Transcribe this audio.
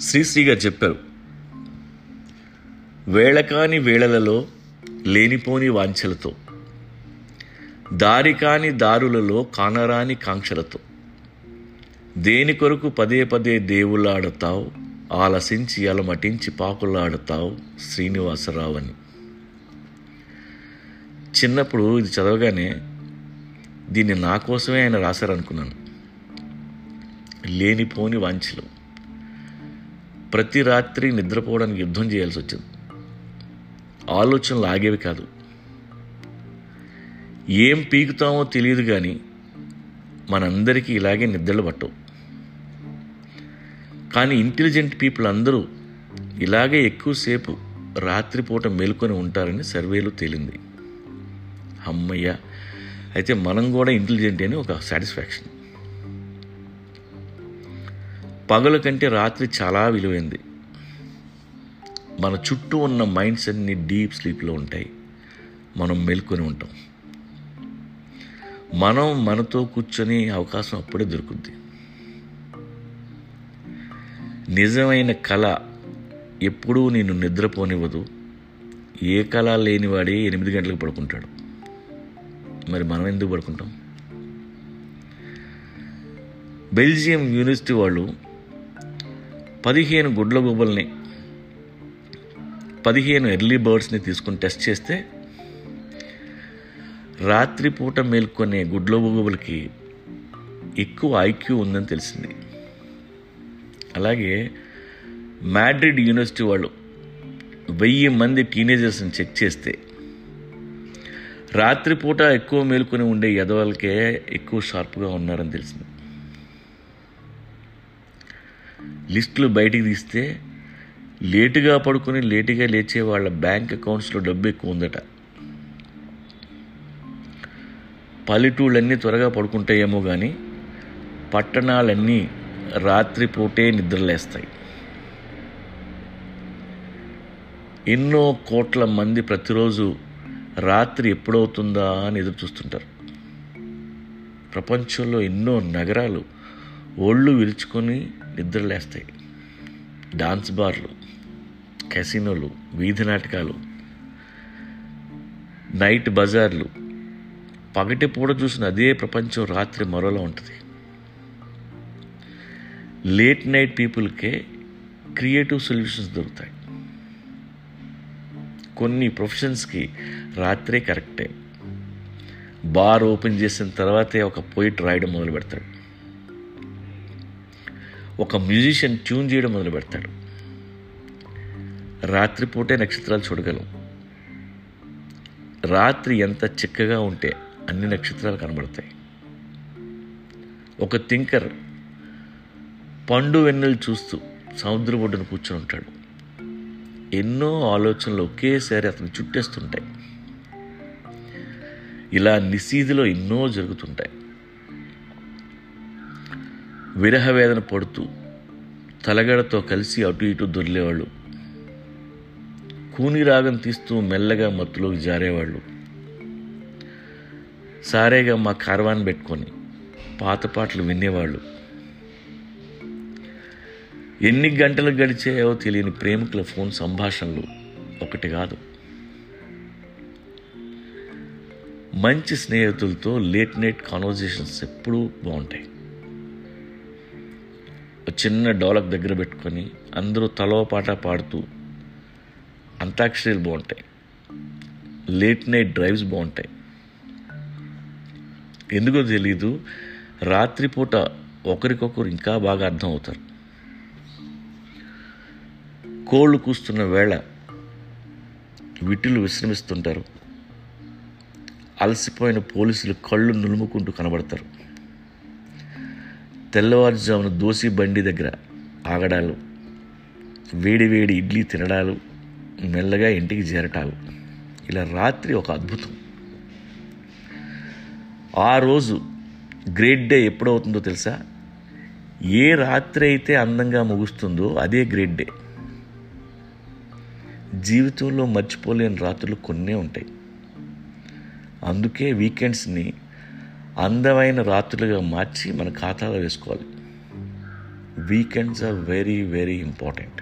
శ్రీశ్రీ గారు చెప్పారు వేళకాని వేళలలో లేనిపోని వాంఛలతో దారి కాని దారులలో కానరాని కాంక్షలతో దేని కొరకు పదే పదే దేవులాడతావు ఆలసించి అలమటించి పాకులాడతావు శ్రీనివాసరావు అని చిన్నప్పుడు ఇది చదవగానే దీన్ని నా కోసమే ఆయన రాశారనుకున్నాను. లేనిపోని వాంఛలు. ప్రతి రాత్రి నిద్రపోవడానికి యుద్ధం చేయాల్సి వచ్చింది. ఆలోచనలు ఆగేవి కాదు. ఏం పీకుతామో తెలియదు కానీ మనందరికీ ఇలాగే నిద్రలు పట్టవు. కానీ ఇంటెలిజెంట్ పీపుల్ అందరూ ఇలాగే ఎక్కువసేపు రాత్రిపూట మేల్కొని ఉంటారని సర్వేలో తేలింది. అమ్మయ్య! అయితే మనం కూడా ఇంటెలిజెంట్ అని ఒక సాటిస్ఫాక్షన్. పగల కంటే రాత్రి చాలా విలువైంది. మన చుట్టూ ఉన్న మైండ్స్ అన్ని డీప్ స్లీప్లో ఉంటాయి. మనం మేల్కొని ఉంటాం. మనం మనతో కూర్చొని అవకాశం అప్పుడే దొరుకుద్ది. నిజమైన కళ ఎప్పుడూ నేను నిద్రపోనివ్వదు. ఏ కళ లేనివాడే ఎనిమిది గంటలకు పడుకుంటాడు. మరి మనం ఎందుకు పడుకుంటాం? బెల్జియం యూనివర్సిటీ వాళ్ళు పదిహేను గుడ్ల గుబుల్ని పదిహేను ఎర్లీ బర్డ్స్ని తీసుకుని టెస్ట్ చేస్తే రాత్రిపూట మేల్కొనే గుడ్ల గుబ్బలకి ఎక్కువ ఐక్యూ ఉందని తెలిసింది. అలాగే మ్యాడ్రిడ్ యూనివర్సిటీ వాళ్ళు వెయ్యి మంది టీనేజర్స్ని చెక్ చేస్తే రాత్రిపూట ఎక్కువ మేల్కొని ఉండే ఎదవలకే ఎక్కువ షార్ప్గా ఉన్నారని తెలిసింది. లిస్టులు బయటికి తీస్తే లేటుగా పడుకొని లేటుగా లేచే వాళ్ళ బ్యాంక్ అకౌంట్స్లో డబ్బు ఎక్కువ ఉందట పల్లెటూళ్ళన్నీ త్వరగా పడుకుంటాయేమో కానీ పట్టణాలన్నీ రాత్రిపూటే నిద్రలేస్తాయి. ఎన్నో కోట్ల మంది ప్రతిరోజు రాత్రి ఎప్పుడవుతుందా అని ఎదురు చూస్తుంటారు ప్రపంచంలో ఎన్నో నగరాలు ఒళ్ళు విరుచుకొని నిద్రలేస్తాయి. డాన్స్ బార్లు కెసినోలు వీధి నాటకాలు నైట్ బజార్లు పగటి పూట చూసిన అదే ప్రపంచం రాత్రి మరోలా ఉంటుంది. లేట్ నైట్ పీపుల్కే క్రియేటివ్ సొల్యూషన్స్ దొరుకుతాయి. కొన్ని ప్రొఫెషన్స్కి రాత్రే కరెక్టే. బార్ ఓపెన్ చేసిన తర్వాతే ఒక పోయిట్ రాయడం మొదలు పెడతాడు ఒక మ్యూజిషియన్ ట్యూన్ చేయడం మొదలు పెడతాడు. రాత్రిపూటే నక్షత్రాలు చూడగలం. రాత్రి ఎంత చిక్కగా ఉంటే అన్ని నక్షత్రాలు కనబడతాయి. ఒక థింకర్ పండు వెన్నెలు చూస్తూ సముద్ర ఒడ్డున కూర్చొని ఉంటాడు. ఎన్నో ఆలోచనలు ఒకేసారి అతను చుట్టేస్తుంటాయి. ఇలా నిసీదిలో ఎన్నో జరుగుతుంటాయి. విరహవేదన పడుతూ తలగడతో కలిసి అటు ఇటు దొర్లేవాళ్ళు. కూని రాగం తీస్తూ మెల్లగా మత్తులోకి జారేవాళ్ళు. సారేగా మా కార్వాన్ పెట్టుకొని పాత పాటలు వినేవాళ్ళు. ఎన్ని గంటలు గడిచాయో తెలియని ప్రేమికుల ఫోన్ సంభాషణలు ఒకటి కాదు. మంచి స్నేహితులతో లేట్ నైట్ కాన్వర్జేషన్స్ ఎప్పుడూ బాగుంటాయి. చిన్న డోలక్ దగ్గర పెట్టుకొని అందరూ తలో పాట పాడుతూ అంతాక్షరీలు బాగుంటాయి. లేట్ నైట్ డ్రైవ్స్ బాగుంటాయి. ఎందుకో తెలీదు రాత్రిపూట ఒకరికొకరు ఇంకా బాగా అర్థం అవుతారు. కోళ్ళు కూస్తున్న వేళ విటులు విశ్రమిస్తుంటారు. అలసిపోయిన పోలీసులు కళ్ళు నులుముకుంటూ కనబడతారు. తెల్లవారుజామున దోసి బండి దగ్గర ఆగడాలు వేడి వేడి ఇడ్లీ తినడాలు మెల్లగా ఇంటికి చేరటాలు. ఇలా రాత్రి ఒక అద్భుతం. ఆ రోజు గ్రేట్ డే ఎప్పుడవుతుందో తెలుసా? ఏ రాత్రి అయితే అందంగా ముగుస్తుందో అదే గ్రేట్ డే. జీవితంలో మర్చిపోలేని రాత్రులు కొన్నే ఉంటాయి. అందుకే వీకెండ్స్ని అందమైన రాత్రులుగా మార్చి మన ఖాతాలో వేసుకోవాలి. Weekends are very very important